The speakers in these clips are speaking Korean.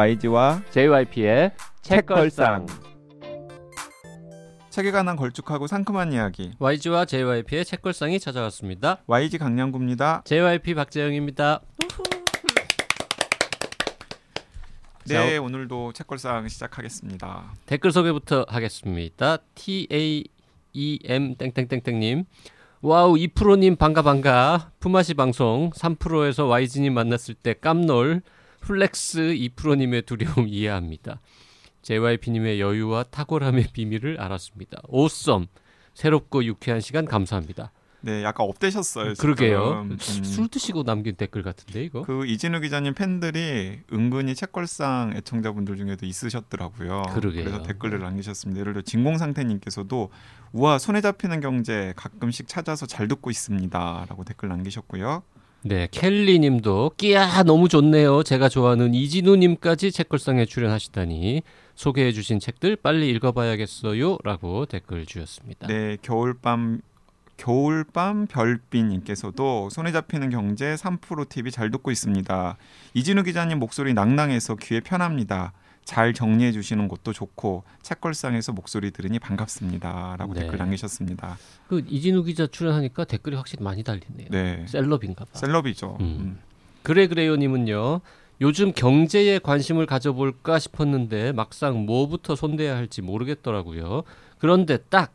YG와 JYP의 책걸상 책에 관한 걸쭉하고 상큼한 이야기 YG와 JYP의 책걸상이 찾아왔습니다. YG 강양구입니다. JYP 박재영입니다. 네, 오늘도 책걸상 시작하겠습니다. 댓글 소개부터 하겠습니다. T A E M 땡땡땡땡님. Wow 2%님 반가 반가 품앗이 방송 3%에서 YG님 만났을 때 깜놀 Flex 2%님의 두려움 이해합니다. JYP님의 여유와 탁월함의 비밀을 알았습니다. Awesome 새롭고 유쾌한 시간 감사합니다. 네, 약간 up되셨어요. 그러게요. 음. 술 드시고 남긴 댓글 같은데 이거? 그 이진우 기자님 팬들이 은근히 책걸상 애청자분들 중에도 있으셨더라고요. 그러게요. 그래서 댓글을 남기셨습니다. 예를 들어 진공 상태님께서도 우와 손에 잡히는 경제 가끔씩 찾아서 잘 듣고 있습니다라고 댓글 남기셨고요. 네, 켈리 님도 끼야 너무 좋네요. 제가 좋아하는 이진우 님까지 책걸상에 출연하시다니 소개해 주신 책들 빨리 읽어 봐야겠어요라고 댓글 주셨습니다. 네, 겨울밤 겨울밤 별빛님께서도 손에 잡히는 경제 3% TV 잘 듣고 있습니다. 이진우 기자님 목소리 낭낭해서 귀에 편합니다. 잘 정리해 주시는 것도 좋고 책걸상에서 목소리 들으니 반갑습니다라고 네. 댓글 남기셨습니다. 그 이진우 기자 출연하니까 댓글이 확실히 많이 달리네요. 네, 셀럽인가 봐. 셀럽이죠. 음. 음. 그래 그래요 님은요. 요즘 경제에 관심을 가져볼까 싶었는데 막상 뭐부터 손대야 할지 모르겠더라고요. 그런데 딱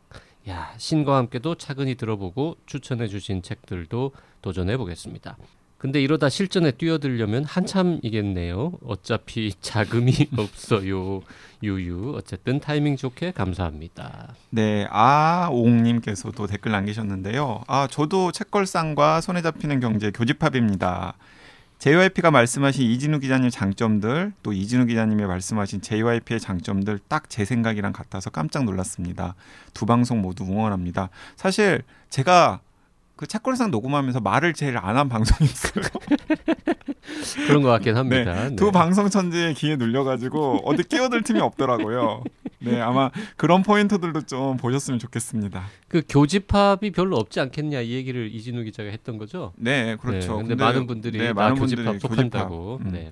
야, 신과 함께도 차근히 들어보고 추천해 주신 책들도 도전해 보겠습니다. 근데 이러다 실전에 뛰어들려면 한참이겠네요. 어차피 자금이 없어요. 유유. 어쨌든 타이밍 좋게 감사합니다. 네, 아옹님께서도 댓글 남기셨는데요. 아, 저도 책걸상과 손에 잡히는 경제 교집합입니다. JYP가 말씀하신 이진우 기자님 장점들, 또 이진우 기자님이 말씀하신 JYP의 장점들 딱 제 생각이랑 같아서 깜짝 놀랐습니다. 두 방송 모두 응원합니다. 사실 제가 그 책걸상 녹음하면서 말을 제일 안 한 방송이었어요. 그런 것 같긴 합니다. 네. 두 방송 천재의 기에 눌려가지고 어디 끼어들 틈이 없더라고요. 네, 아마 그런 포인트들도 좀 보셨으면 좋겠습니다. 그 교집합이 별로 없지 않겠냐 이 얘기를 이진우 기자가 했던 거죠. 네, 그렇죠. 네, 근데, 많은 분들이 네, 나 많은 교집합 분들이 속한다고. 음. 네.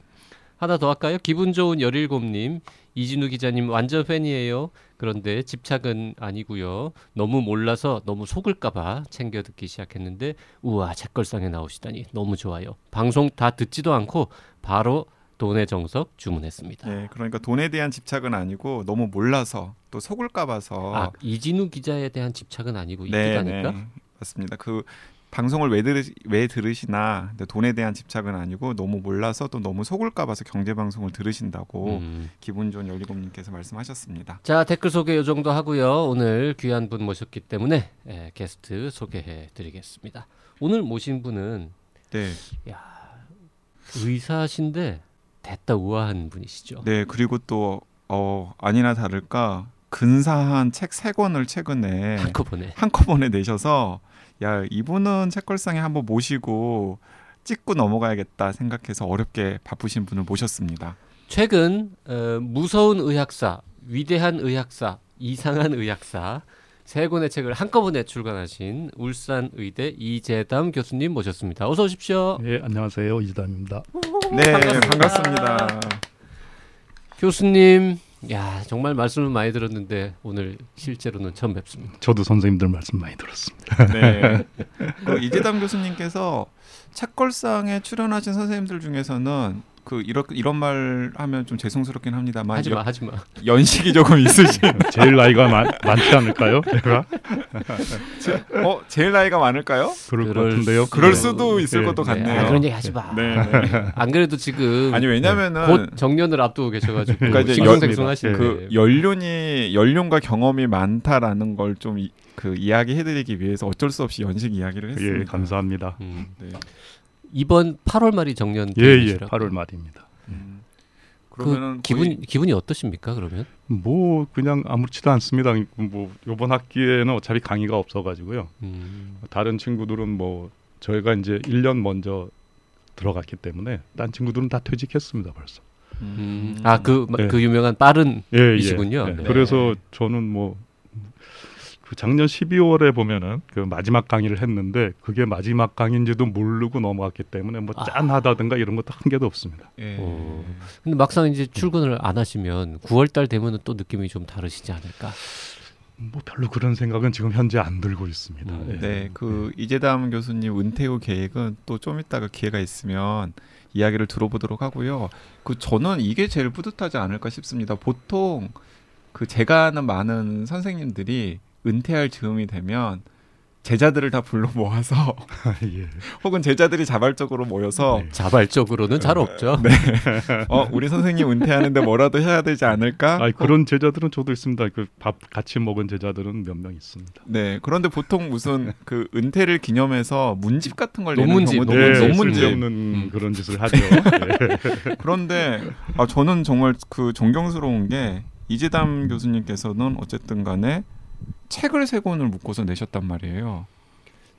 하나 더 할까요? 기분 좋은 열일곱님 이진우 기자님 완전 팬이에요. 그런데 집착은 아니고요. 너무 몰라서 너무 속을까봐 챙겨 듣기 시작했는데 우와 책걸상에 나오시다니 너무 좋아요. 방송 다 듣지도 않고 바로 돈의 정석 주문했습니다. 네, 그러니까 돈에 대한 집착은 아니고 너무 몰라서 또 속을까 봐서 아 이진우 기자에 대한 집착은 아니고 네, 이기다니까. 네, 맞습니다. 그 방송을 왜, 들으, 왜 들으시나 돈에 대한 집착은 아니고 너무 몰라서 또 너무 속을까 봐서 경제 방송을 들으신다고 음. 기분 좋은 열리곰님께서 말씀하셨습니다. 자 댓글 소개 요 정도 하고요. 오늘 귀한 분 모셨기 때문에 예, 게스트 소개해 드리겠습니다. 오늘 모신 분은 네, 의사신데 됐다 우아한 분이시죠. 네 그리고 또 어, 아니나 다를까 근사한 책 세 권을 최근에 한꺼번에 한꺼번에 내셔서 야 이분은 책걸상에 한번 모시고 찍고 넘어가야겠다 생각해서 어렵게 바쁘신 분을 모셨습니다. 최근 어, 무서운 의학사, 위대한 의학사, 이상한 의학사 세 권의 책을 한꺼번에 출간하신 울산 의대 이재담 교수님 모셨습니다. 어서 오십시오. 예, 안녕하세요. 이지담입니다. 네 반갑습니다. 반갑습니다. 교수님, 야 정말 말씀을 많이 들었는데 오늘 실제로는 처음 뵙습니다. 저도 선생님들 말씀 많이 들었습니다. 네. 그 이재담 교수님께서 책걸상에 출연하신 선생님들 중에서는 그 이런 이런 말 하면 좀 죄송스럽긴 합니다만 하지 마, 연- 하지 마. 연식이 조금 있으신 제일 나이가 많, 많지 않을까요? 제가 어 제일 나이가 많을까요? 그럴 것 그럴 같은데요. 그럴 네. 수도 있을 네. 것도 네, 같네요. 아, 그런 얘기 하지 마. 네, 네. 안 그래도 지금 아니 왜냐면은 곧 정년을 앞두고 계셔가지고 그러니까 이제 싱숭생숭하시네. 그 연륜이 연륜과 경험이 많다라는 걸 좀 그 이야기해드리기 위해서 어쩔 수 없이 연식 이야기를 했습니다. 예, 감사합니다. 음. 네. 이번 8월 말이 정년 예, 예, 기념이시라고. 8월 말입니다. 음. 그 그러면은 기분 거의- 기분이 어떠십니까? 그러면 뭐 그냥 아무렇지도 않습니다. 뭐 이번 학기에는 어차피 강의가 없어가지고요. 음, 다른 친구들은 뭐 저희가 이제 1년 먼저 들어갔기 때문에 딴 친구들은 다 퇴직했습니다 벌써. 음. 아그 그 네. 유명한 빠른 예, 이시군요. 예. 네. 그래서 저는 뭐 그 작년 12월에 보면은 그 마지막 강의를 했는데 그게 마지막 강의인지도 모르고 넘어갔기 때문에 뭐 아. 짠하다든가 이런 것도 한 개도 없습니다. 예. 어. 근데 막상 이제 출근을 안 하시면 9월달 되면은 또 느낌이 좀 다르시지 않을까? 뭐 별로 그런 생각은 지금 현재 안 들고 있습니다. 음. 예. 네, 그 이재담 교수님 은퇴 후 계획은 또좀 이따가 기회가 있으면 이야기를 들어보도록 하고요. 그 저는 이게 제일 뿌듯하지 않을까 싶습니다. 보통 그 제가 아는 많은 선생님들이 은퇴할 즈음이 되면 제자들을 다 불러 모아서 예. 혹은 제자들이 자발적으로 모여서 네. 자발적으로는 잘 없죠. 어 우리 선생님 은퇴하는데 뭐라도 해야 되지 않을까? 아 그런 제자들은 저도 있습니다. 그 밥 같이 먹은 제자들은 몇 명 있습니다. 네 그런데 보통 무슨 그 은퇴를 기념해서 문집 같은 걸 내는 논문집, 경우도 논문집. 예, 논문집 쓸데없는 음. 그런 짓을 하죠. 예. 그런데 아 저는 정말 그 존경스러운 게 이재담 교수님께서는 어쨌든 간에 책을 세 권을 묶어서 내셨단 말이에요.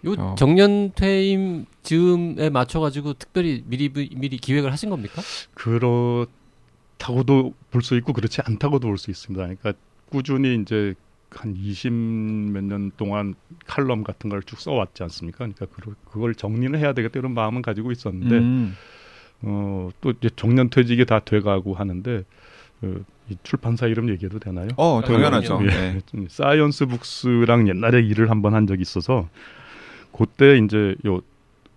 요 어. 정년 퇴임 즈음에 맞춰 가지고 특별히 미리 미리 기획을 하신 겁니까? 그렇다고도 볼 수 있고 그렇지 않다고도 볼 수 있습니다. 그러니까 꾸준히 이제 한 20몇 년 동안 칼럼 같은 걸 쭉 써왔지 않습니까? 그러니까 그걸, 그걸 정리를 해야 되겠다 이런 마음은 가지고 있었는데 음. 어, 또 이제 정년 퇴직이 다 돼가고 하는데 그, 이 출판사 이름 얘기해도 되나요? 어 아, 당연하죠. 그럼요. 네. 좀 사이언스 북스랑 옛날에 일을 한번 한 적이 있어서 그때 이제 요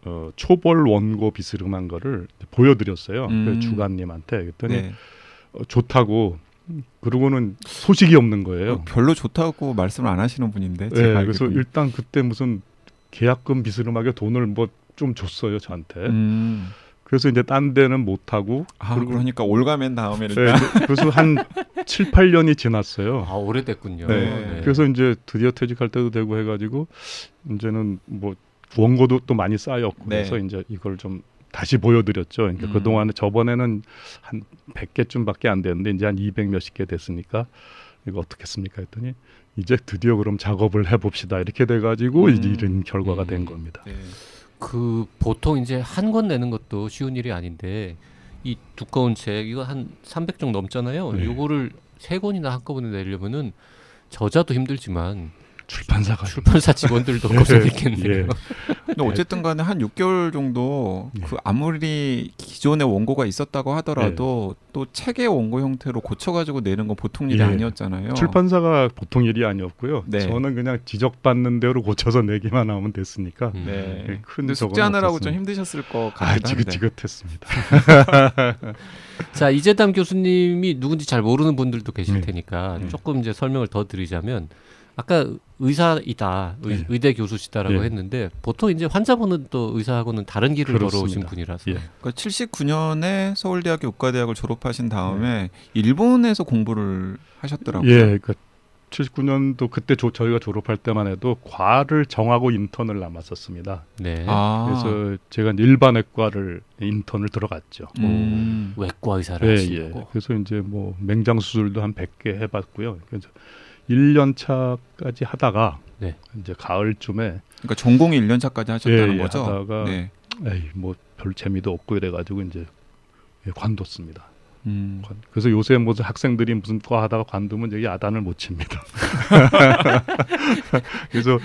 어, 초벌 원고 비스름한 거를 보여드렸어요. 음. 그 주관님한테 그랬더니 네. 어, 좋다고 그러고는 소식이 없는 거예요. 어, 별로 좋다고 말씀을 안 하시는 분인데 네, 그래서. 일단 그때 무슨 계약금 비스름하게 돈을 뭐 좀 줬어요 저한테. 음. 그래서 이제 딴 데는 못 하고 아 그리고- 그러니까 올가맨 다음에 네, 일단 그래서 한 7, 8년이 지났어요. 아 오래됐군요. 네. 네. 그래서 이제 드디어 퇴직할 때도 되고 해 가지고 이제는 뭐 원고도 또 많이 쌓였고 네. 그래서 이제 이걸 좀 다시 보여드렸죠. 그러니까 음. 그 동안에 저번에는 한 100개쯤밖에 안 됐는데 이제 한 200 몇십 개 됐으니까 이거 어떻겠습니까 했더니 이제 드디어 그럼 작업을 해봅시다 이렇게 돼가지고 음. 이제 이런 결과가 음. 된 겁니다. 네. 그 보통 이제 한 권 내는 것도 쉬운 일이 아닌데 이 두꺼운 책 이거 한 300종 넘잖아요. 네. 요거를 세 권이나 한꺼번에 내려면은 저자도 힘들지만 출판사가 출판사 직원들도 고생했겠네요. 예. 근데 어쨌든 간에 한 6개월 정도 예. 그 아무리 기존에 원고가 있었다고 하더라도 또 책의 원고 형태로 고쳐가지고 내는 건 보통 일이 예. 아니었잖아요. 출판사가 보통 일이 아니었고요. 네. 저는 그냥 지적받는 대로 고쳐서 내기만 하면 됐으니까 음. 네. 큰 근데 숙제하느라고 좀. 힘드셨을 것아 같기도 한데. 지긋지긋했습니다. 자 이재담 교수님이 누군지 잘 모르는 분들도 계실 네. 테니까 네. 조금 이제 설명을 더 드리자면 아까 의사이다 의, 네. 의대 교수시다라고 네. 했는데 보통 이제 환자분은 또 의사하고는 다른 길을 그렇습니다. 걸어오신 분이라서 예. 그러니까 79년에 서울대학교 의과대학을 졸업하신 다음에 일본에서 공부를 하셨더라고요. 예, 그러니까 79년도 그때 조, 저희가 졸업할 때만 해도 과를 정하고 인턴을 남았었습니다. 네. 아. 그래서 제가 일반외과를 인턴을 들어갔죠. 음. 외과 의사를 예, 예. 하시고 그래서 이제 뭐 맹장 수술도 한 100개 해봤고요. 그래서 1년 차까지 하다가 네. 이제 가을쯤에 그러니까 전공이 1년 차까지 하셨다는 예, 예, 거죠. 하다가 네. 에이 뭐별 재미도 없고 이래가지고 이제 예, 관뒀습니다. 음. 관- 그래서 요새 무슨 학생들이 무슨 과 하다가 관두면 여기 야단을 못 칩니다. 그래서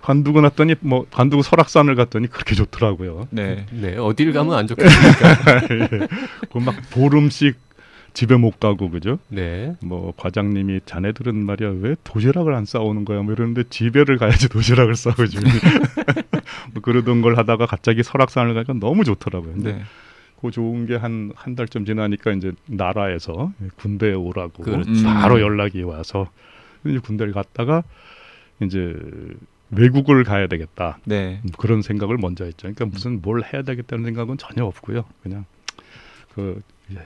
관두고 났더니 뭐 관두고 설악산을 갔더니 그렇게 좋더라고요. 네. 네 어딜 가면 안 좋겠습니까? 그막 보름씩 집에 못 가고 그죠? 네. 뭐 과장님이 자네들은 말이야 왜 도시락을 안 싸오는 거야? 뭐 이러는데 집에를 가야지 도시락을 싸오지. 뭐 그러던 걸 하다가 갑자기 설악산을 가니까 너무 좋더라고요. 근데 네. 그 좋은 게 한 한 달쯤 지나니까 이제 나라에서 군대에 오라고 그렇죠. 바로 음. 연락이 와서 이제 군대를 갔다가 이제 외국을 가야 되겠다 네. 음, 그런 생각을 먼저 했죠. 그러니까 무슨 뭘 해야 되겠다는 생각은 전혀 없고요. 그냥 그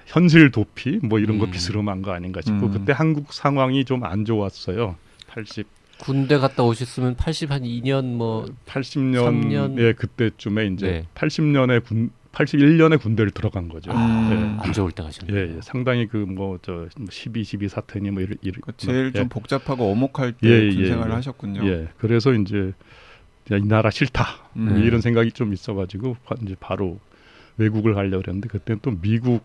현실 도피 뭐 이런 거 음. 비스름한 거 아닌가 싶고 음. 그때 한국 상황이 좀 안 좋았어요. 80 군대 갔다 오셨으면 80 한 2년 뭐 80년 삼 년? 예 그때쯤에 이제 네. 80년에 군 81년에 군대를 들어간 거죠. 음. 안 좋을 때 가시는 예. 예, 상당히 그 뭐 저 12, 12 사태니 뭐 이런 이런 그 제일 예, 좀 복잡하고 어목할 때 예, 군 예, 생활을 예. 하셨군요. 예, 그래서 이제 야, 이 나라 싫다 음. 네. 이런 생각이 좀 있어가지고 바- 이제 바로 외국을 가려고 그랬는데 그때는 또 미국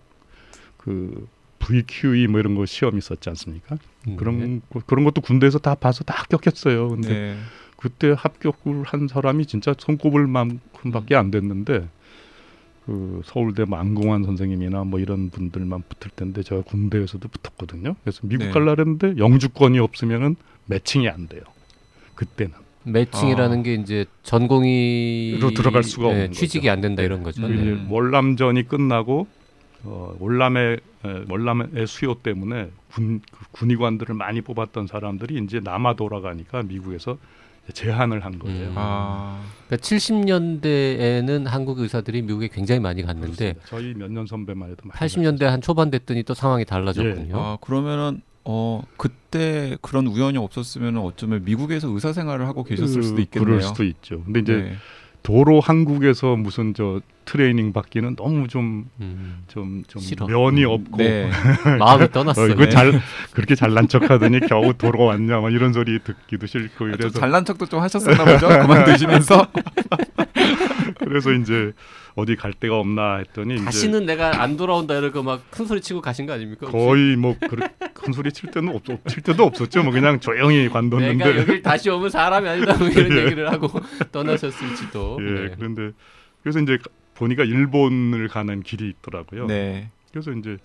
그 VQE 뭐 이런 거 시험 있었지 않습니까? 음, 그런 네. 거- 그런 것도 군대에서 다 봐서 다 합격했어요. 근데 네. 그때 합격을 한 사람이 진짜 손꼽을 만큼밖에 안 됐는데 그 서울대 만공환 선생님이나 뭐 이런 분들만 붙을 텐데 제가 군대에서도 붙었거든요. 그래서 미국 네. 갈라는데 영주권이 없으면은 매칭이 안 돼요. 그때는 매칭이라는 아. 게 이제 전공이 로 들어갈 수가 없는 취직이 거죠. 안 된다 이런 거죠. 그 네. 월남전이 끝나고 어, 월남의 에, 월남의 수요 때문에 군그 군의관들을 많이 뽑았던 사람들이 이제 남아 돌아가니까 미국에서 제한을 한 거예요. 음. 아. 그러니까 70년대에는 한국 의사들이 미국에 굉장히 많이 갔는데 그렇습니다. 저희 몇 년 선배만 해도 많이 80년대 한 초반 됐더니 또 상황이 달라졌군요. 아, 그러면은 어 그때 그런 우연이 없었으면 어쩌면 미국에서 의사 생활을 하고 계셨을 그- 수도 있겠네요. 그럴 수도 있죠. 근데 이제 네. 도로 한국에서 무슨 저 트레이닝 받기는 너무 좀 음. 좀좀 싫어. 면이 없고 네. 마음이 어, 떠났어요. 이거 네. 잘 그렇게 잘난 척하더니 겨우 도로 왔냐 막 이런 소리 듣기도 싫고 좀 이래서 잘난 척도 좀 하셨었나 보죠. 그만두시면서. 그래서 이제 어디 갈 데가 없나 했더니 다시는 내가 안 돌아온다 이러고 막 큰 소리 치고 가신 거 아닙니까? 혹시? 거의 뭐큰 소리 칠 때는 없, 칠 때도 없었죠. 뭐 그냥 조용히 내가 관뒀는데. 여길 다시 오면 사람이 아니다 뭐 이런 얘기를 하고 떠나셨을지도. 예, 네. 그런데 그래서 이제 보니까 일본을 가는 길이 있더라고요. 네. 그래서 이제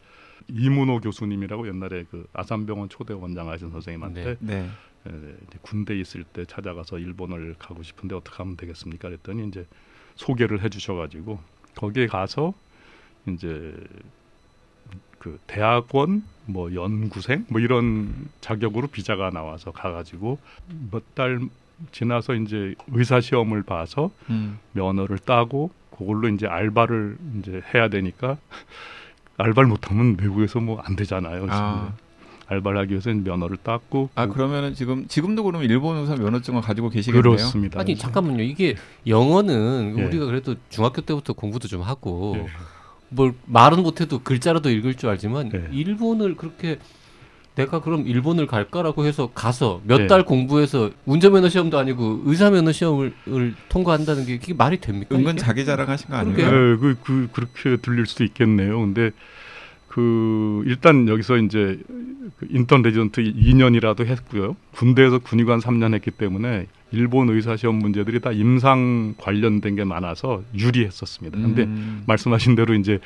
이문호 교수님이라고 옛날에 그 아산병원 초대 원장 하신 선생님한테 네. 네. 에, 이제 군대 있을 때 찾아가서 일본을 가고 싶은데 어떻게 하면 되겠습니까? 그랬더니 이제 소개를 해주셔가지고 거기에 가서 이제 그 대학원 뭐 연구생 뭐 이런 자격으로 비자가 나와서 가가지고 몇 달 지나서 이제 의사 시험을 봐서 음. 면허를 따고 그걸로 이제 알바를 이제 해야 되니까 알바를 못하면 외국에서 뭐 안 되잖아요. 아. 알바를 하기 위해서 면허를 땄고 아 그- 그러면은 지금 지금도 그러면 일본 의사 면허증을 가지고 계시겠네요. 그렇습니다. 아니 잠깐만요. 이게 영어는 예. 우리가 그래도 중학교 때부터 공부도 좀 하고 예. 뭘 말은 못해도 글자라도 읽을 줄 알지만 예. 일본을 그렇게 내가 그럼 일본을 갈까라고 해서 가서 몇 예. 달 공부해서 운전면허 시험도 아니고 의사면허 시험을 을 통과한다는 게 그게 말이 됩니까? 은근 이게? 자기 자랑하신 거. 아니에요? 네, 그, 그 그렇게 들릴 수도 있겠네요. 근데 그 일단 여기서 이제 그 인턴 레지던트 2년이라도 했고요. 군대에서 군의관 3년 했기 때문에 일본 의사 시험 문제들이 다 임상 관련된 게 많아서 유리했었습니다. 근데 음. 말씀하신 대로 이제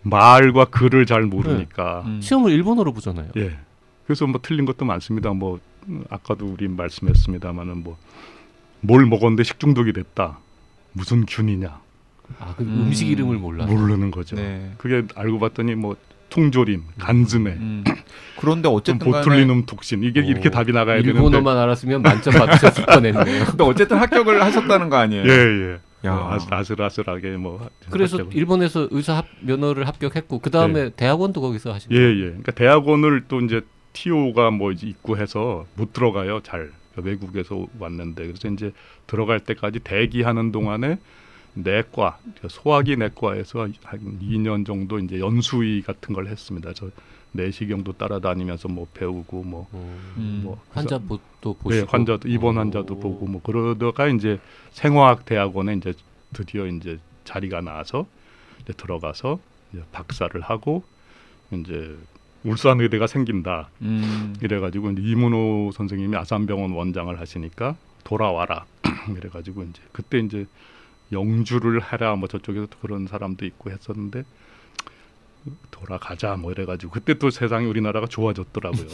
말과 글을 잘 모르니까 음. 시험을 일본어로 보잖아요. 예. 그래서 뭐 틀린 것도 많습니다. 뭐 음, 아까도 우리 말씀했습니다마는 뭐뭘 먹었는데 식중독이 됐다. 무슨 균이냐 아, 그 음. 음. 식 이름을 몰라. 모르는 거죠. 네. 그게 알고 봤더니 뭐 통조림, 간ዝ메, 음. 그런데 좀 어쨌든 보툴리눔 톡신 이게 오, 이렇게 답이 나가야 되는데 일본어만 알았으면 만점 받으셨을 뻔했네요. 근데 어쨌든 합격을 하셨다는 거 아니에요? 예, 예. 야. 뭐 아슬, 아슬아슬하게 뭐 그래서 합격을. 일본에서 의사 합, 면허를 합격했고 그 다음에 대학원도 거기서 하신 예, 거예요. 예. 그러니까 대학원을 또 이제 TO가 뭐 이제 있고 해서 못 들어가요. 잘 그러니까 외국에서 왔는데 그래서 이제 들어갈 때까지 대기하는 동안에 내과 소화기 내과에서 한 2년 정도 이제 연수의 같은 걸 했습니다. 저 내시경도 따라다니면서 뭐 배우고 뭐, 음. 뭐 환자 보- 또 네, 보시고 환자도 입원 오. 환자도 보고 뭐 그러다가 이제 생화학 대학원에 이제 드디어 이제 자리가 나와서 이제 들어가서 이제 박사를 하고 이제 울산 의대가 생긴다 음. 이래가지고 이제 이문호 선생님이 아산병원 원장을 하시니까 돌아와라 이래가지고 이제 그때 이제 영주를 해라 뭐 저쪽에서 또 그런 사람도 있고 했었는데 돌아가자 뭐 이래가지고 그때 또 세상이 우리나라가 좋아졌더라고요.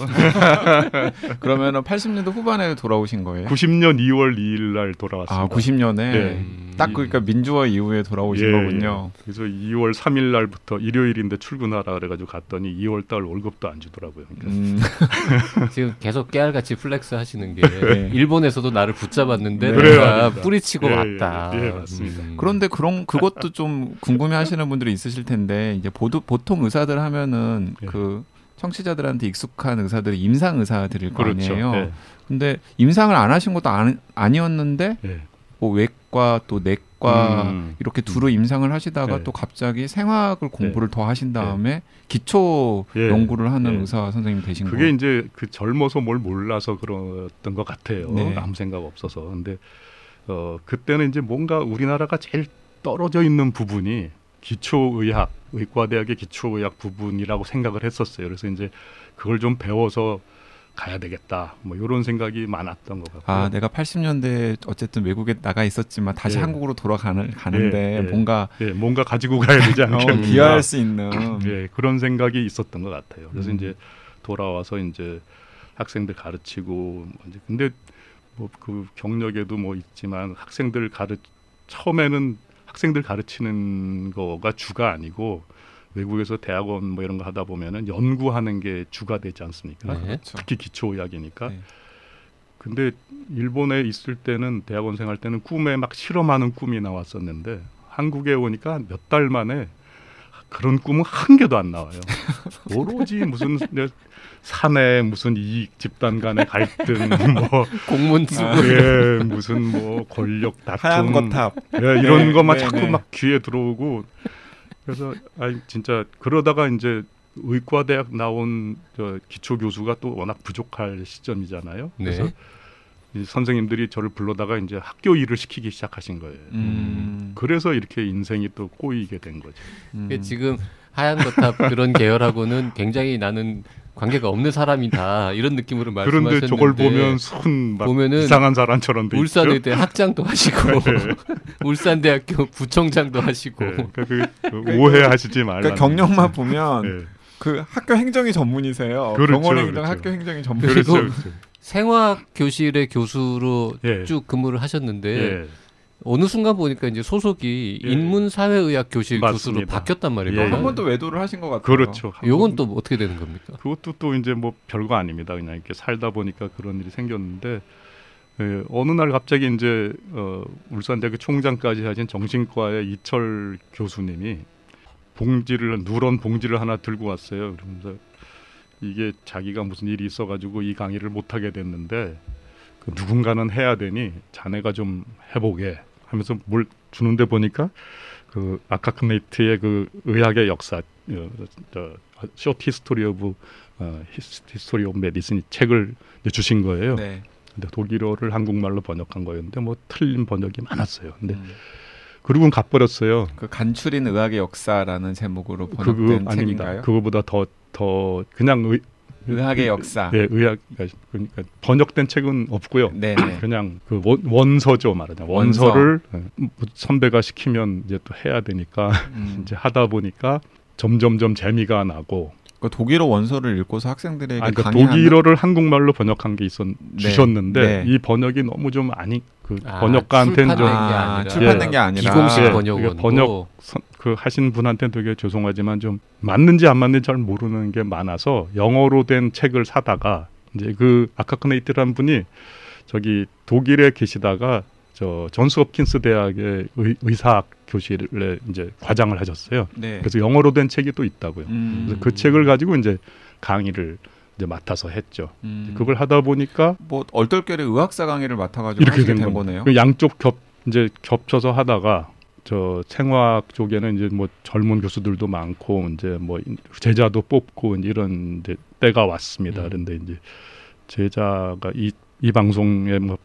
그러면은 80년대 후반에 돌아오신 거예요? 90년 2월 2일 날 돌아왔습니다. 아, 90년에 네. 음. 딱 그러니까 민주화 이후에 돌아오신 예, 거군요. 예. 그래서 2월 3일 날부터 일요일인데 출근하라 그래가지고 갔더니 2월 달 월급도 안 주더라고요. 그러니까 음. 지금 계속 깨알같이 flex 하시는 게 네. 일본에서도 나를 붙잡았는데 네. 내가 아닙니다. 뿌리치고 예, 예, 왔다. 예, 맞습니다. 음. 그런데 그런 그것도 좀 궁금해하시는 분들이 있으실 텐데 이제 보도, 보통 의사들 하면은 예. 그 청취자들한테 익숙한 의사들이 임상 의사들일 거 그렇죠. 아니에요. 예, 근데 임상을 안 하신 것도 아니, 아니었는데 예. 뭐 외과 또 내과 음. 이렇게 두루 임상을 하시다가 네. 또 갑자기 생화학을 공부를 더 하신 다음에 기초 예. 연구를 하는 예. 의사 선생님 되신 그게 거예요. 이제 그 젊어서 뭘 몰라서 그랬던 것 같아요. 네. 아무 생각 없어서. 근데 어 그때는 이제 뭔가 우리나라가 제일 떨어져 있는 부분이 기초의학 의과대학의 기초의학 부분이라고 생각을 했었어요. 그래서 이제 그걸 좀 배워서 가야 되겠다. 뭐 이런 생각이 많았던 것 같고요. 아, 내가 80년대 어쨌든 외국에 나가 있었지만 다시 예. 한국으로 돌아가는 가는데 예, 예. 뭔가 예, 뭔가 가지고 가야 되지 어, 않겠나. 기여할 수 있는 예, 그런 생각이 있었던 것 같아요. 그래서 음. 이제 돌아와서 이제 학생들 가르치고 뭐 이제 근데 뭐 그 경력에도 뭐 있지만 학생들 가르 처음에는 학생들 가르치는 거가 주가 아니고 외국에서 대학원 뭐 이런 거 하다 보면은 연구하는 게 주가 되지 않습니까? 네. 그렇죠. 특히 기초 의학이니까. 네. 근데 일본에 있을 때는 대학원 생활 때는 꿈에 막 실험하는 꿈이 나왔었는데 한국에 오니까 몇 달 만에 그런 꿈은 한 개도 안 나와요. 오로지 무슨 내 사내 무슨 이익 집단 간의 갈등 뭐 공문 쓰고 아. 예, 무슨 뭐 권력 다툼 하얀 거탑 예, 이런 네, 것만 네, 자꾸 네. 막 귀에 들어오고 그래서 아 진짜 그러다가 이제 의과대학 나온 저 기초 교수가 또 워낙 부족할 시점이잖아요. 네. 그래서 이 선생님들이 저를 불러다가 이제 학교 일을 시키기 시작하신 거예요. 음. 그래서 이렇게 인생이 또 꼬이게 된 거죠. 음. 지금 하얀 거탑 그런 계열하고는 굉장히 나는 관계가 없는 사람이다 이런 느낌으로 말씀하셨는데 그런데 저걸 보면 손막 보면은 이상한 사람처럼 돼 있죠. 울산의대 학장도 하시고 울산대학교 부총장도 하시고 네, 그러니까 그, 그 오해하시지 말라. 그러니까 경력만 보면 네. 그 학교 행정이 전문이세요. 그렇죠, 병원 행정, 그렇죠. 학교 행정이 전문. 그렇죠, 그리고 그렇죠. 생화학 교실의 교수로 예. 쭉 근무를 하셨는데 예. 어느 순간 보니까 이제 소속이 예. 인문사회의학 교실 교수로 맞습니다. 바뀌었단 말이에요. 예. 한번 또 외도를 하신 것 같아요. 그렇죠. 요건 또 어떻게 되는 겁니까? 그것도 또 이제 뭐 별거 아닙니다. 그냥 이렇게 살다 보니까 그런 일이 생겼는데 예, 어느 날 갑자기 이제 어, 울산대학교 총장까지 하신 정신과의 이철 교수님이 봉지를 누런 봉지를 하나 들고 왔어요. 그러면서 이게 자기가 무슨 일이 있어가지고 이 강의를 못 하게 됐는데 그 누군가는 해야 되니 자네가 좀 해보게 하면서 뭘 주는데 보니까 그 아카크네이트의 그 의학의 역사 어, 저, short history of 어, history of medicine 책을 이제 주신 거예요. 네. 근데 독일어를 한국말로 번역한 거였는데 뭐 틀린 번역이 많았어요. 근데 음. 그리고는 가버렸어요. 그 간추린 의학의 역사라는 제목으로 그거 번역된 아닙니다. 책인가요? 그거보다 더 더 그냥 의, 의학의 역사. 네, 의학 그러니까 번역된 책은 없고요. 네, 네. 그냥 그 원, 원서죠 말하자. 원서. 원서를 뭐 선배가 시키면 이제 또 해야 되니까 음. 이제 하다 보니까 점점점 재미가 나고 그 독일어 원서를 읽고서 학생들에게 아, 그러니까 강의하는 독일어를 한국말로 번역한 게 있었 주셨는데 네. 이 번역이 너무 좀 아니 그 아, 번역가한테는 좀 출판된 게 아, 출판된 게 아니라. 비공식 예, 이게 번역 선- 그 하신 분한테 되게 죄송하지만 좀 맞는지 안 맞는지 잘 모르는 게 많아서 영어로 된 책을 사다가 이제 그 아카크네이트라는 분이 저기 독일에 계시다가 저 존스 홉킨스 대학의 의, 의 사학 교실에 이제 과장을 하셨어요. 네. 그래서 영어로 된 책이 또 있다고요. 음. 그래서 그 책을 가지고 이제 강의를 이제 맡아서 했죠. 음. 그걸 하다 보니까 뭐 얼떨결에 의학사 강의를 맡아가지고 이렇게 된, 된. 거네요. 그 양쪽 겹 이제 겹쳐서 하다가 저 생화학 쪽에는 이제 뭐 젊은 교수들도 많고 이제 뭐 제자도 뽑고 이런 이제 때가 왔습니다. 음. 그런데 이제 제자가 이 이 방송에 뭐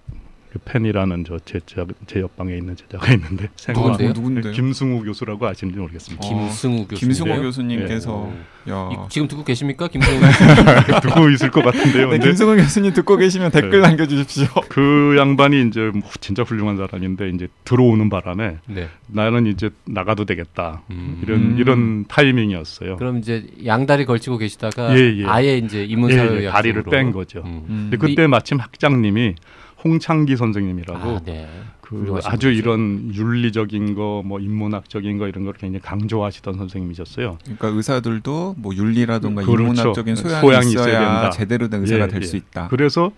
팬이라는 저 제 제 옆방에 있는 제자가 있는데 누군데요? 누군데요? 김승우 교수라고 아시는지 모르겠습니다. 어, 김승우 교수. 김승호 네. 교수님께서 야. 이- 지금 듣고 계십니까, 김승우 교수? 듣고 있을 것 같은데요. 네, 김승호 교수님 듣고 계시면 댓글 네. 남겨주십시오. 그 양반이 이제 뭐 진짜 훌륭한 사람인데 이제 들어오는 바람에 네. 나는 이제 나가도 되겠다. 음. 이런 음. 이런 타이밍이었어요. 그럼 이제 양다리 걸치고 계시다가 예, 예. 아예 이제 예, 인문사회의학 예, 다리를. 뺀 거죠. 음. 음. 근데 그때 마침 학장님이 홍창기 선생님이라고 아, 네. 그 아주. 이런 윤리적인 거, 뭐 인문학적인 거 이런 걸 굉장히 강조하시던 선생님이셨어요. 그러니까 의사들도 뭐 윤리라든가 그렇죠. 인문학적인 소양이, 소양이 있어야, 있어야 된다. 제대로 된 의사가 예, 될 예. 수 있다. 그래서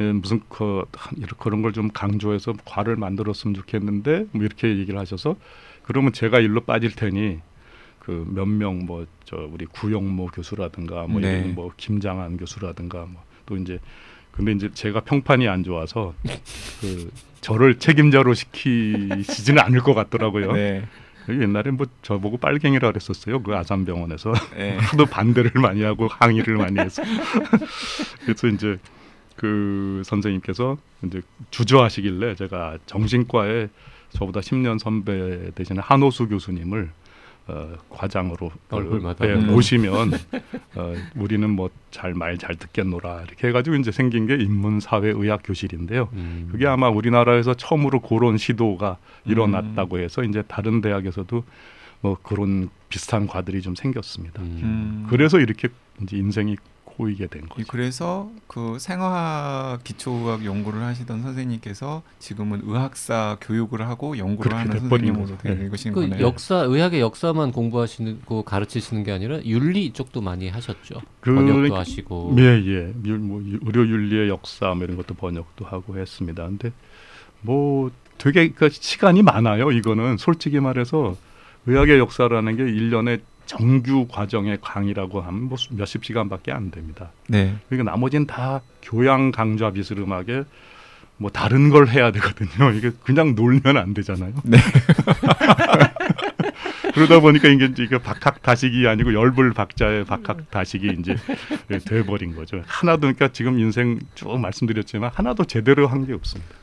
예, 무슨 그 한- 이런- 그런 걸 좀 강조해서 과를 만들었으면 좋겠는데 뭐 이렇게 얘기를 하셔서 그러면 제가 일로 빠질 테니 그 몇 명 뭐 저 우리 구영모 교수라든가 뭐 네. 이런 뭐 김장한 교수라든가 뭐 또 이제 근데 이제 제가 평판이 안 좋아서 그 저를 책임자로 시키시지는 않을 것 같더라고요. 네. 옛날에 뭐 저보고 빨갱이라 그랬었어요. 그 아산병원에서 네. 하도 반대를 많이 하고 항의를 많이 해서 그래서 이제 그 선생님께서 이제 주저하시길래 제가 정신과에 저보다 10년 선배 되시는 한호수 교수님을 어, 과장으로 얼굴마다. 예, 음. 모시면 어, 우리는 뭐 잘말잘 듣겠노라 이렇게 해가지고 이제 생긴 게 인문사회의학 교실인데요. 음. 그게 아마 우리나라에서 처음으로 그런 시도가 일어났다고 해서 이제 다른 대학에서도 뭐 그런 비슷한 과들이 좀 생겼습니다. 음. 음. 그래서 이렇게 이제 인생이 고이게 된 거죠. 그래서 그 생화학 기초의학 연구를 하시던 선생님께서 지금은 의학사 교육을 하고 연구를 하는 선생님으로. 네. 되신 그 거네요. 역사 의학의 역사만 공부하시는 거 가르치시는 게 아니라 윤리 쪽도 많이 하셨죠. 그- 번역도 하시고. 예, 예. 율- 뭐 유- 의료 윤리의 역사 뭐 이런 것도 번역도 하고 했습니다. 근데 뭐 되게 그 시간이 많아요. 이거는 솔직히 말해서 의학의 역사라는 게 일년에 정규 과정의 강의라고 하면 뭐 수- 몇십 시간밖에 안 됩니다. 네. 그러니까 나머지는 다 교양 강좌 비스름하게 뭐 다른 걸 해야 되거든요. 이게 그냥 놀면 안 되잖아요. 네. 그러다 보니까 이게 이게 박학 다식이 아니고 열불 박자의 박학 다식이 이제 돼버린 거죠. 하나도 그러니까 지금 인생 쭉 말씀드렸지만 하나도 제대로 한 게 없습니다.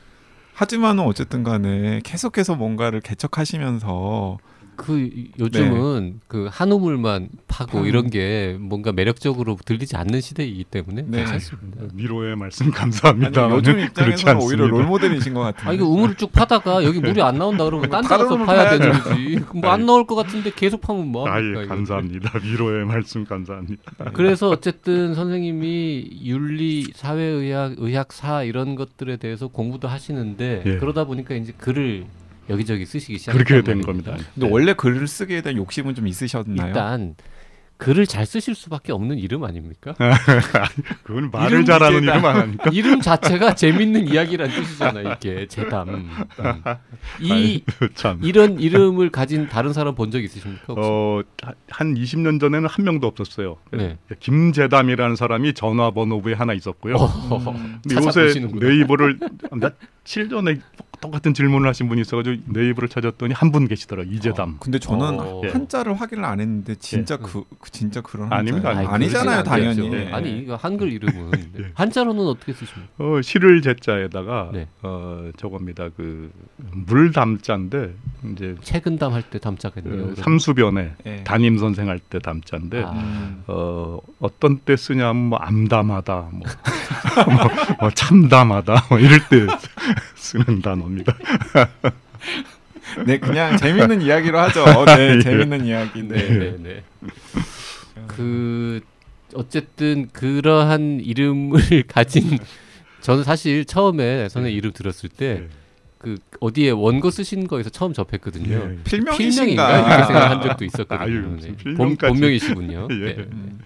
하지만은 어쨌든 간에 계속해서 뭔가를 개척하시면서 그 요즘은 그 한우물만 파고 음. 이런 게 뭔가 매력적으로 들리지 않는 시대이기 때문에 네. 괜찮습니다. 미로의 말씀 감사합니다. 아니, 요즘 그렇지 입장에서는 오히려 않습니다. 롤모델이신 것 같아요. 아 이거 우물을 쭉 파다가 여기 물이 안 나온다 그러면 딴데 다른 가서 우물 파야. 되는 거지. 뭐안 아이. 나올 것 같은데 계속 파면 뭐 아예 합니까? 감사합니다. 미로의 말씀 감사합니다. 그래서 어쨌든 선생님이 윤리, 사회의학, 의학사 이런 것들에 대해서 공부도 하시는데 예. 그러다 보니까 이제 글을 여기저기 쓰시기 시작했단 그렇게 된 말입니다. 겁니다. 근데 원래 글을 쓰기에 대한 욕심은 좀 있으셨나요? 일단 글을 잘 쓰실 수밖에 없는 이름 아닙니까? 그건 말을 이름 잘하는. 이름 아닙니까? 이름 자체가 재밌는 이야기란 뜻이잖아요. 이게 재담. 음. 이 참. 이런 이름을 가진 다른 사람 본 적 있으십니까? 혹시? 어, 한 20년 전에는 한 명도 없었어요. 네. 김재담이라는 사람이 전화번호부에 하나 있었고요. 어허허. 음. 근데 요새. 네이버를 며칠 전에 똑같은 질문을 하신 분이 있어가지고 네이버를 찾았더니 한 분 계시더라고요. 이재담. 어, 근데 저는 어. 한자를 확인을 안 했는데 진짜 그, 그 진짜 그런 아닙니다. 아니, 않겠죠. 당연히. 네. 아니 이거 한글 이름은 예. 한자로는 어떻게 쓰십니까? 어, 시를 제자에다가 네. 어, 저겁니다. 그 물 담자인데 이제 최근담 할 때 담자겠네요. 그 그러면. 삼수변에 예. 담임 선생 할 때 담자인데 아. 음. 어, 어떤 때 쓰냐면 뭐 암담하다, 뭐, 뭐, 뭐 참담하다, 뭐 이럴 때 쓰는 단어입니다. 네, 그냥 재밌는 이야기로 하죠. 네, 예. 재밌는 이야기. 네, 네. 네, 네. 그 어쨌든 그러한 이름을 가진 저는 사실 처음에 선생님 이름 들었을 때 그 어디에 원고 쓰신 거에서 처음 접했거든요. 예. 필명인가 필명이신가? 이렇게 생각한 적도 있었거든요. 아유, 네. 본. 본명이시군요. 예. 네. 음.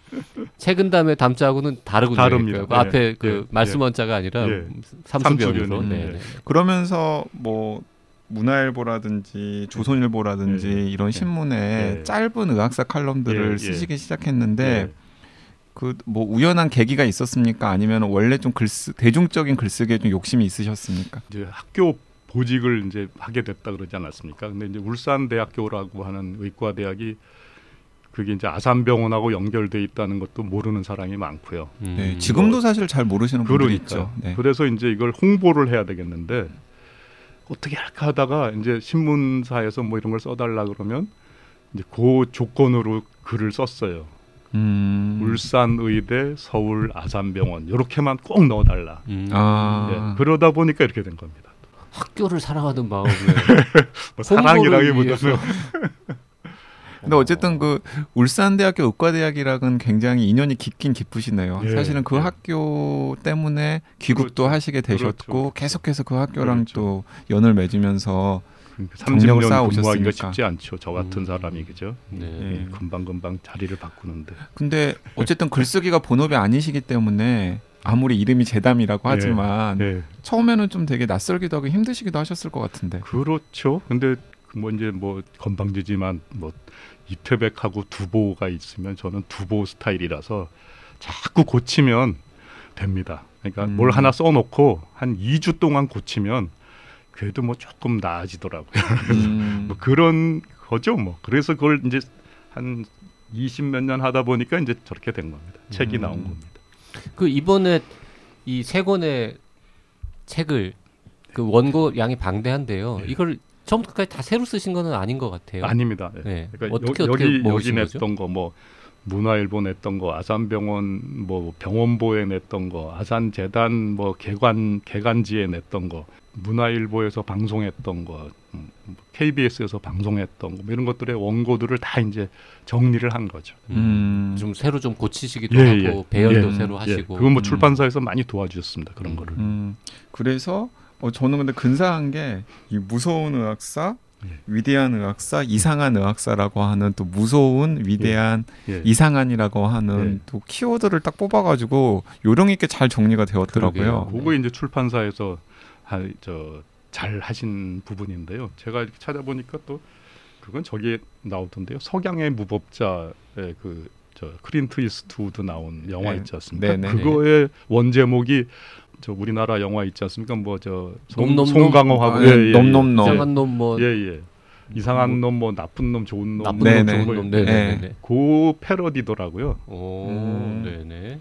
최근 다음에 담자하고는 다르군요. 다릅니다. 그 앞에 예, 그 예, 말씀 예. 원자가 아니라 예. 삼수변으로. 네, 예. 네. 그러면서 뭐 문화일보라든지 조선일보라든지 예. 이런 신문에 예. 짧은 의학사 칼럼들을 예, 예. 쓰시기 시작했는데 예. 그뭐 우연한 계기가 있었습니까? 아니면 원래 좀 글쓰 대중적인 글쓰기에 좀 욕심이 있으셨습니까? 이제 학교 보직을 이제 하게 됐다 그러지 않았습니까? 근데 이제 울산 대학교라고 하는 의과 대학이 그게 이제 아산병원하고 연결돼 있다는 것도 모르는 사람이 많고요. 음. 네, 지금도 사실 잘 모르시는 분들이 그러니까 있죠. 네. 그래서 이제 이걸 홍보를 해야 되겠는데 어떻게 할까 하다가 이제 신문사에서 뭐 이런 걸 써달라 그러면 이제 그 조건으로 글을 썼어요. 음. 울산의대, 서울 아산병원 이렇게만 꼭 넣어달라. 음. 아. 예, 그러다 보니까 이렇게 된 겁니다. 학교를 사랑하는 마음에 뭐 사랑이라기보다는. 근데 어쨌든 그 울산대학교 의과대학이랑은 굉장히 인연이 깊긴 깊으시네요. 예, 사실은 그 예. 학교 때문에 귀국도 그렇죠. 하시게 되셨고 그렇죠. 계속해서 그 학교랑 그렇죠. 또 연을 맺으면서 그러니까 경력을 30년 쌓아 오셨으니까. 근무하기가 쉽지 않죠. 저 같은 음. 사람이 그죠? 네. 예. 금방 금방 자리를 바꾸는데. 근데 어쨌든 글쓰기가 본업이 아니시기 때문에 아무리 이름이 재담이라고 예, 하지만 네, 처음에는 좀 되게 낯설기도 하고 힘드시기도 하셨을 것 같은데. 그렇죠. 근데 뭐 이제 뭐 건방지지만 뭐 이태백하고 두보가 있으면 저는 두보 스타일이라서 자꾸 고치면 됩니다. 그러니까 음. 뭘 하나 써놓고 한 2주 동안 고치면 그래도 뭐 조금 나아지더라고요. 음, 뭐 그런 거죠, 뭐. 그래서 그걸 이제 한 20몇 년 하다 보니까 이제 저렇게 된 겁니다. 책이 음. 나온 겁니다. 그 이번에 이 세 권의 책을 그 원고 양이 방대한데요. 예. 이걸 처음부터 끝까지 다 새로 쓰신 거는 아닌 것 같아요. 아닙니다. 예. 네. 그러니까 어떻게 여, 어떻게 기 여기? 냈던 거 뭐 문화일보 냈던 거 아산병원 뭐 병원보에 냈던 거 아산재단 뭐 개관 개관지에 냈던 거 문화일보에서 방송했던 거 음, KBS에서 방송했던 거뭐 이런 것들의 원고들을 다 이제 정리를 한 거죠. 음. 좀 새로 좀 고치시기도 예, 하고 예. 배열도 예. 새로 예. 하시고. 그건 뭐 음. 출판사에서 많이 도와주셨습니다. 그런 거를. 음, 그래서 어, 저는 근데 근사한 게 이 무서운 의학사, 예. 위대한 의학사, 이상한 의학사라고 하는 또 무서운, 위대한, 예. 이상한이라고 하는 예. 또 키워드를 딱 뽑아가지고 요령 있게 잘 정리가 되었더라고요. 그거 이제 출판사에서 하, 저잘 하신 부분인데요. 제가 이렇게 찾아보니까 또 그건 저기에 나오던데요. 석양의 무법자의 그 저 클린트 이스트우드 나온 영화 네. 있지 않습니까? 네 네. 그거의 원제목이 저 우리나라 영화 있지 않습니까? 뭐저 놈놈놈? 송강호하고 아, 예, 예, 예. 놈놈놈. 이상한 놈 뭐 예, 예. 이상한 놈, 뭐 나쁜 놈, 좋은 놈, 나쁜 뭐 네네. 놈, 좋은 놈, 네네네. 그 패러디더라고요. 오, 음. 네네.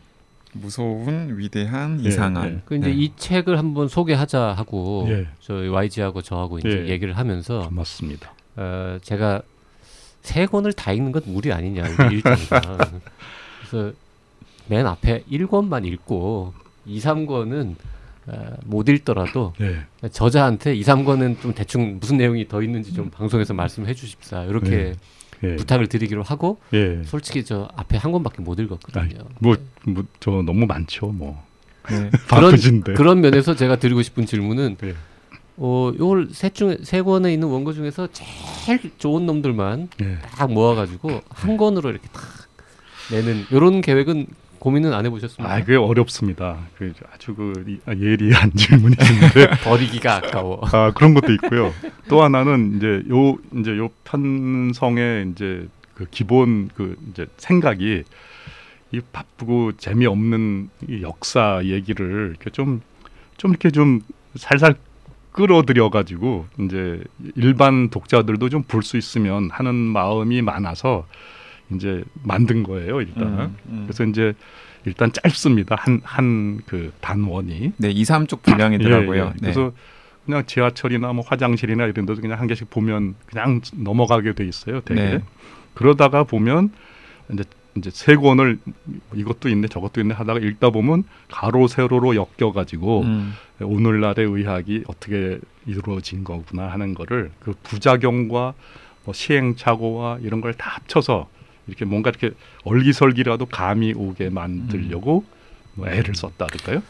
무서운, 위대한, 예, 이상한. 예. 그 이제 네. 이 책을 한번 소개하자 하고 예. 저희 YG하고 저하고 이제 예. 얘기를 하면서 고맙습니다. 어, 제가 세 권을 다 읽는 건 무리 아니냐 일정이가. 그래서 맨 앞에 1권만 읽고 2, 3권은 어, 못 읽더라도 예. 저자한테 2, 3권은 좀 대충 무슨 내용이 더 있는지 좀 방송에서 말씀해 주십사 이렇게 네. 예. 부탁을 드리기로 하고 예. 솔직히 저 앞에 한 권밖에 못 읽었거든요. 뭐, 뭐, 저 너무 많죠, 뭐. 네. 그런-. 그런 면에서 제가 드리고 싶은 질문은 예. 어, 요걸 세 중에 세 권에 있는 원고 중에서 제일 좋은 놈들만 예. 딱 모아가지고 한 권으로 이렇게 딱 내는 이런 계획은 고민은 안 해보셨습니까? 아, 그게 어렵습니다. 그 아주 그 이- 아, 예리한 질문이신데 버리기가 아까워. 아, 그런 것도 있고요. 또 하나는 이제 요 이제 요 편성의 이제 그 기본 그 이제 생각이 이 바쁘고 재미없는 이 역사 얘기를 이렇게 좀좀 이렇게 좀 살살 끌어들여 가지고 이제 일반 독자들도 좀 볼 수 있으면 하는 마음이 많아서 이제 만든 거예요, 일단. 음, 음. 그래서 이제 일단 짧습니다. 한 한 그 단원이. 네, 2, 3쪽 분량이더라고요. 예, 예. 네. 그래서 그냥 지하철이나 뭐 화장실이나 이런 데도 그냥 한 개씩 보면 그냥 넘어가게 돼 있어요. 되게. 네. 그러다가 보면 이제 이제 세 권을 이것도 있네 저것도 있네 하다가 읽다 보면 가로 세로로 엮여 가지고 음, 오늘날의 의학이 어떻게 이루어진 거구나 하는 거를 그 부작용과 뭐 시행착오와 이런 걸 다 합쳐서 이렇게 뭔가 이렇게 얼기설기라도 감이 오게 만들려고 뭐 애를 썼다랄까요?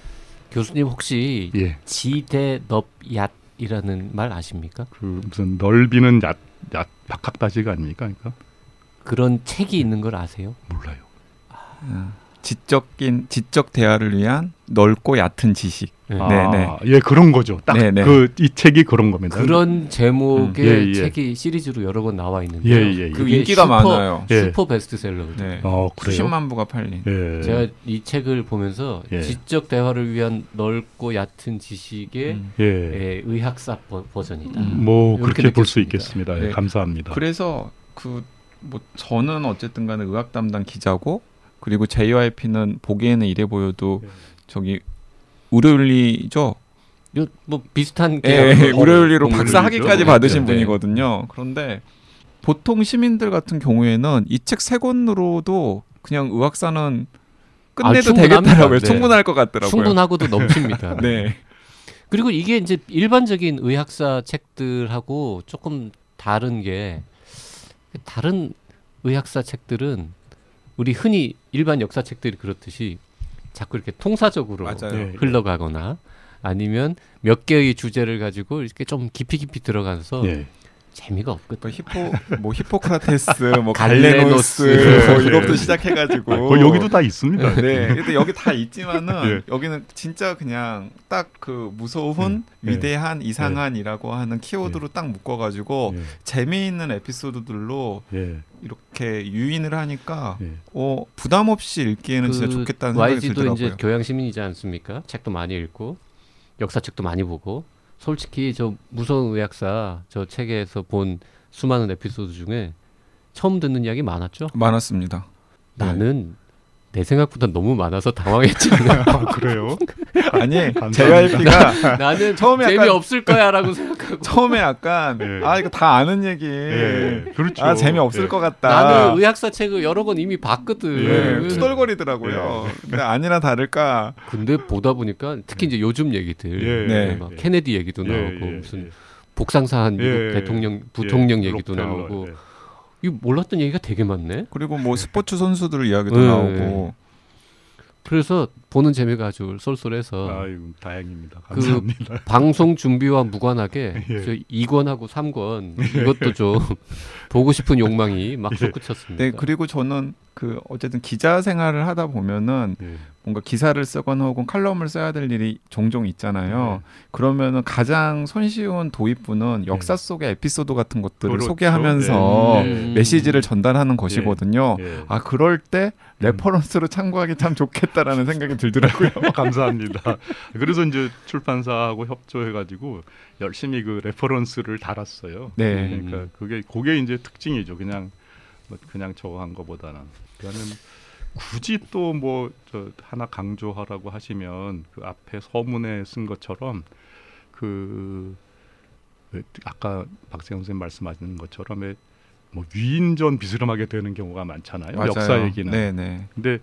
교수님 혹시 예. 지대넙얏이라는 말 아십니까? 그 무슨 넓이는 얕, 얕 박학다시가 아닙니까? 그러니까 그런 책이 있는 걸 아세요? 몰라요. 아, 지적인 지적 대화를 위한 넓고 얕은 지식. 네. 아, 네, 네. 예 그런 거죠. 딱 네, 네. 그이 책이 그런 겁니다. 그런 제목의 음, 예, 예. 책이 시리즈로 여러 권 나와 있는데요. 예, 예, 예. 그 인기가 슈퍼, 많아요. 예. 슈퍼 베스트셀러거든요. 네. 어 그래요. 수십만 부가 팔린. 예. 제가 이 책을 보면서 예. 지적 대화를 위한 넓고 얕은 지식의 음. 예. 예, 의학사 버, 버전이다. 음. 뭐 그렇게 볼 수. 있겠습니다. 예, 네. 감사합니다. 그래서 그 뭐 저는 어쨌든 간에 의학 담당 기자고 그리고 JYP는 보기에는 이래 보여도 예. 저기 의료윤리죠. 요, 뭐 비슷한 예, 계열의 의료윤리로 공부를 박사 학위까지 네, 받으신 네. 분이거든요. 그런데 보통 시민들 같은 경우에는 이 책 세 권으로도 그냥 의학사는 끝내도 아. 되겠더라고요. 네. 충분할 것 같더라고요. 충분하고도 넘칩니다. 네. 그리고 이게 이제 일반적인 의학사 책들하고 조금 다른 게 다른 의학사 책들은 우리 흔히 일반 역사 책들이 그렇듯이 자꾸 이렇게 통사적으로 맞아요. 예. 흘러가거나 아니면 몇 개의 주제를 가지고 이렇게 좀 깊이 깊이 들어가서 예. 재미가 없거든. 뭐 히포 뭐 히포크라테스 뭐 갈레노스. 갈레노스 뭐 예. 이것도 시작해가지고 아, 그 여기도 다 있습니다. 네. 근데 여기 다 있지만은 예. 여기는 진짜 그냥 딱 그 무서운 예. 위대한 이상한이라고 하는 키워드로 딱 묶어가지고 예. 재미있는 에피소드들로 예. 이렇게 유인을 하니까 예. 어 부담 없이 읽기에는 진짜 좋겠다는 생각이 YG도 들더라고요. 그 이제 교양 시민이지 않습니까? 책도 많이 읽고 역사책도 많이 보고 솔직히 저 무서운 의학사 저 책에서 본 수많은 에피소드 중에 처음 듣는 이야기 많았죠. 많았습니다. 네. 나는 내 생각보다 너무 많아서 당황했잖아. 아, 그래요? 아니. JYP가 나는 처음에 재미 없을 거야라고 생각하고. 처음에 약간 네. 아 이거 다 아는 얘기. 예, 그렇죠. 아 재미 없을 예. 것 같다. 나는 의학사 책을 여러 권 이미 봤거든. 예, 예. 투덜거리더라고요. 근데 아니나 다를까 근데 보다 보니까 특히 이제 요즘 얘기들, 예, 네. 막 예. 케네디 얘기도 예, 나오고 예, 무슨 예. 복상사한 미국 예, 대통령, 부통령 예, 얘기도 나오고 예. 이 몰랐던 얘기가 되게 많네. 그리고 뭐 스포츠 선수들 이야기도 네. 나오고 그래서 보는 재미가 아주 쏠쏠해서 아유, 다행입니다. 그 감사합니다. 방송 준비와 무관하게 예. 저 2권하고 3권 이것도 좀 보고 싶은 욕망이 막 예. 솟구쳤습니다. 네 그리고 저는 그 어쨌든 기자 생활을 하다 보면은 예. 뭔가 기사를 쓰거나 혹은 칼럼을 써야 될 일이 종종 있잖아요. 네. 그러면은 가장 손쉬운 도입부는 역사 속의 에피소드 같은 것들을 그렇죠. 소개하면서 네. 음. 메시지를 전달하는 것이거든요. 예. 아 그럴 때 reference로 참고하기 참 좋겠다라는 생각이 들더라고요. 감사합니다. 그래서 이제 출판사하고 협조해가지고 열심히 그 reference를 달았어요. 네. 그러니까 그게 그게 이제 특징이죠. 그냥 뭐 그냥 저거 한 거보다는. 그러니까는 굳이 또뭐저 하나 강조하라고 하시면 그 앞에 서문에 쓴 것처럼 그왜 아까 박세영 선생님 말씀하시는 것처럼 왜뭐 위인전 비스름하게 되는 경우가 많잖아요. 맞아요. 역사 얘기는. 네네. 근데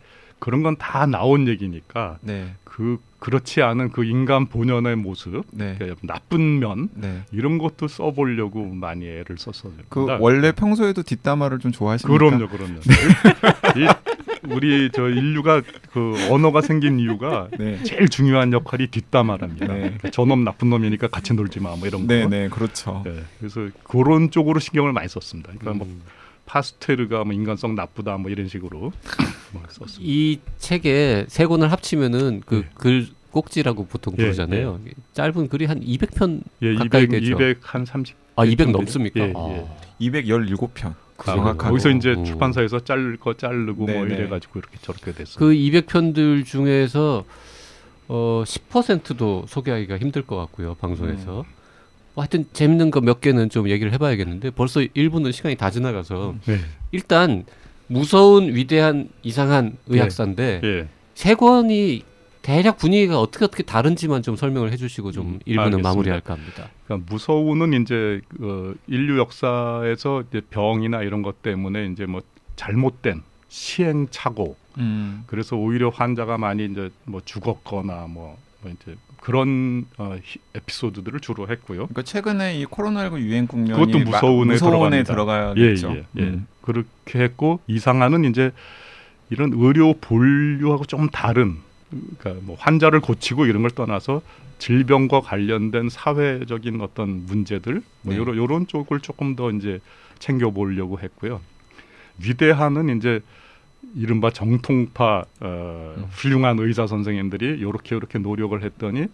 그런 건 다 나온 얘기니까 네. 그 그렇지 않은 그 인간 본연의 모습, 네. 그러니까 나쁜 면 네. 이런 것도 써보려고 많이 애를 썼어요. 그 원래 평소에도 뒷담화를 좀 좋아하십니까? 그럼요, 그럼요. 이, 우리 저 인류가 그 언어가 생긴 이유가 네. 제일 중요한 역할이 뒷담화랍니다. 네. 그러니까 저놈 나쁜 놈이니까 같이 놀지 마, 뭐 이런 거. 네, 네, 그렇죠. 네, 그래서 그런 쪽으로 신경을 많이 썼습니다. 그러니까 뭐 음. 파스텔가 뭐 인간성 나쁘다 뭐 이런 식으로 뭐 썼습니다. 이 책에 세 권을 합치면은 그 예. 글 꼭지라고 보통 예, 부르잖아요. 짧은 글이 한 200편 예, 가까이 200, 되죠. 200한 30. 아 200 정도 넘습니까? 예, 아. 예. 217편. 아, 정확하게. 거기서 이제 오. 출판사에서 자를 거 자르고 뭐 네네. 이래 가지고 이렇게 저렇게 됐어요. 그 200편들 중에서 어 10%도 소개하기가 힘들 것 같고요 방송에서. 음. 뭐 하여튼 재밌는 거 몇 개는 좀 얘기를 해봐야겠는데 벌써 1분은 시간이 다 지나가서 네. 일단 무서운 위대한 이상한 의학사인데 예. 세 권이 대략 분위기가 어떻게 어떻게 다른지만 좀 설명을 해주시고 좀 음, 1부는 알겠습니다. 마무리할까 합니다. 그러니까 무서운은 이제 그 인류 역사에서 이제 병이나 이런 것 때문에 이제 뭐 잘못된 시행착오 음. 그래서 오히려 환자가 많이 이제 뭐 죽었거나 뭐, 뭐 이제 그런 어, 히- 에피소드들을 주로 했고요. 그러니까 최근에 이 코로나19 유행 국면이 무서운에 무서운에. 들어가겠죠. 예, 예, 예. 음. 그렇게 했고 이상한은 이제 이런 의료 본류하고 좀 다른 그러니까 뭐 환자를 고치고 이런 걸 떠나서 질병과 관련된 사회적인 어떤 문제들 뭐 네. 요런 요런 쪽을 조금 더 이제 챙겨 보려고 했고요. 위대한은 이제 이른바 정통파 어, 음. 훌륭한 의사 선생님들이 요렇게 요렇게 노력을 했더니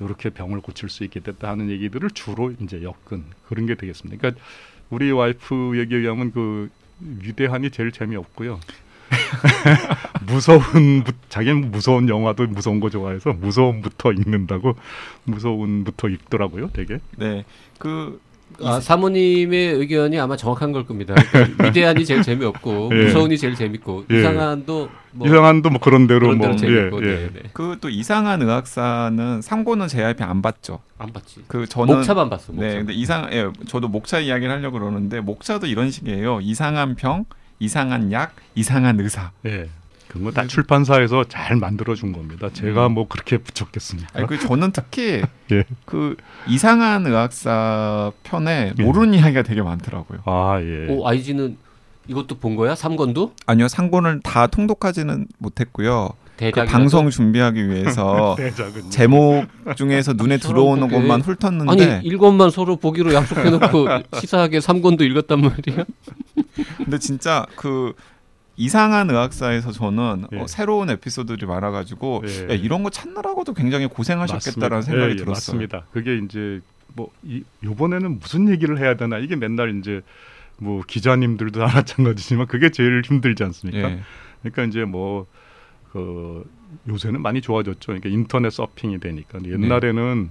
요렇게 병을 고칠 수 있게 됐다 하는 얘기들을 주로 이제 엮은 그런 게 되겠습니다. 그러니까 우리 와이프 얘기에 의하면 그 위대한이 제일 재미없고요. 무서운 부- 자기는 무서운 영화도 무서운 거 좋아해서 무서움부터 읽는다고 무서움부터 읽더라고요, 되게. 네. 그 아, 사모님의 의견이 아마 정확한 걸 겁니다. 그러니까 위대한이 제일 재미없고 예. 무서운이 제일 재밌고 예. 이상한도 뭐 이상한도 뭐 그런 대로 그런 뭐 재밌고 예, 예. 네, 네. 그또 이상한 의학사는 상고는 JYP 안 봤죠. 안 봤지. 그 저는 목차만 봤어. 목차. 네, 근데 이상 예, 저도 목차 이야기를 하려고 그러는데 목차도 이런 식이에요. 이상한 병, 이상한 약, 이상한 의사. 예. 그거 다 출판사에서 잘 만들어 준 겁니다. 제가 음. 뭐 그렇게 붙였겠습니까? 아니, 그 저는 특히 예. 그 이상한 의학사 편에 예. 모르는 이야기가 되게 많더라고요. 아 예. 오 아이지는 이것도 본 거야? 3권도? 아니요, 상고는 다 통독하지는 못했고요. 그 대작 방송 준비하기 위해서 제목 중에서 눈에 들어오는 보게. 것만 훑었는데 아니 1권만 서로 보기로 약속해놓고 시사하게 3권도 읽었단 말이야. 근데 진짜 그 이상한 의학사에서 저는 예. 어, 새로운 에피소드들이 많아가지고 예. 야, 이런 거 찾느라고도 굉장히 고생하셨겠다라는. 생각이 예, 예, 들었어요. 맞습니다. 그게 이제 뭐 이, 이번에는 무슨 얘기를 해야 되나 이게 맨날 이제 뭐 기자님들도 다 마찬가지지만 그게 제일 힘들지 않습니까? 예. 그러니까 이제 뭐 그 요새는 많이 좋아졌죠. 그러니까 인터넷 서핑이 되니까 옛날에는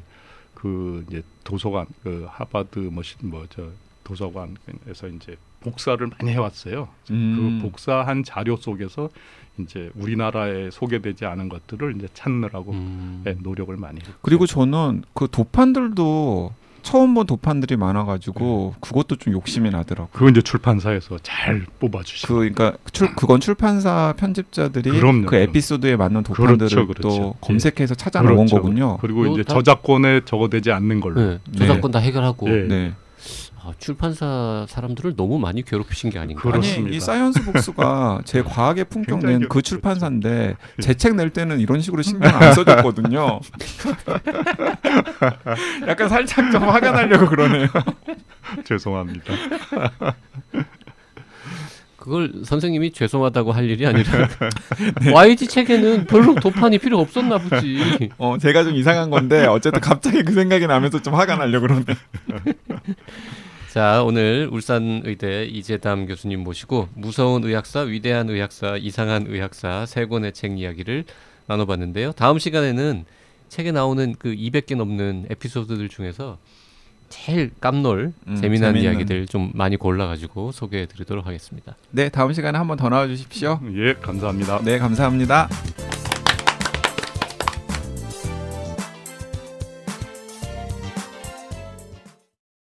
그 이제 도서관 그 하버드 뭐뭐저 도서관에서 이제 복사를 많이 해왔어요. 음. 그 복사한 자료 속에서 이제 우리나라에 소개되지 않은 것들을 이제 찾느라고 음. 네, 노력을 많이 했죠. 그리고 저는 그 도판들도 처음 본 도판들이 많아가지고 그것도 좀 욕심이 나더라고. 그거 이제 출판사에서 잘 뽑아주시고 그 그러니까 출출 출판사 편집자들이 그럼요, 그. 에피소드에 맞는 도판들을 그렇죠, 또 그렇죠. 검색해서 찾아놓은 그렇죠. 거군요. 그리고 이제 다- 저작권에 저촉되지 않는 걸로 네, 저작권 다 해결하고 예. 네. 아, 출판사 사람들을 너무 많이 괴롭히신 게 아닌가. 그렇- 아니 그렇습니다. 이 사이언스북스가 제 과학의 품격 굉장히 낸 그. 출판사인데 제 책 낼 때는 이런 식으로 신경 안 써줬거든요. 약간 살짝 좀 화가 나려고 그러네요. 죄송합니다. 그걸 선생님이 죄송하다고 할 일이 아니라 YG 책에는 별로 도판이 필요 없었나 보지. 어 제가 좀 이상한 건데 어쨌든 갑자기 그 생각이 나면서 좀 화가 나려고 그러네. 자 오늘 울산의대 이재담 교수님 모시고 무서운 의학사, 위대한 의학사, 이상한 의학사 세 권의 책 이야기를 나눠봤는데요. 다음 시간에는 책에 나오는 그 200개 넘는 에피소드들 중에서 제일 깜놀 음, 재미난 재밌는. 이야기들 좀 많이 골라가지고 소개해드리도록 하겠습니다. 네 다음 시간에 한번 더 나와주십시오. 예, 감사합니다. 네 감사합니다.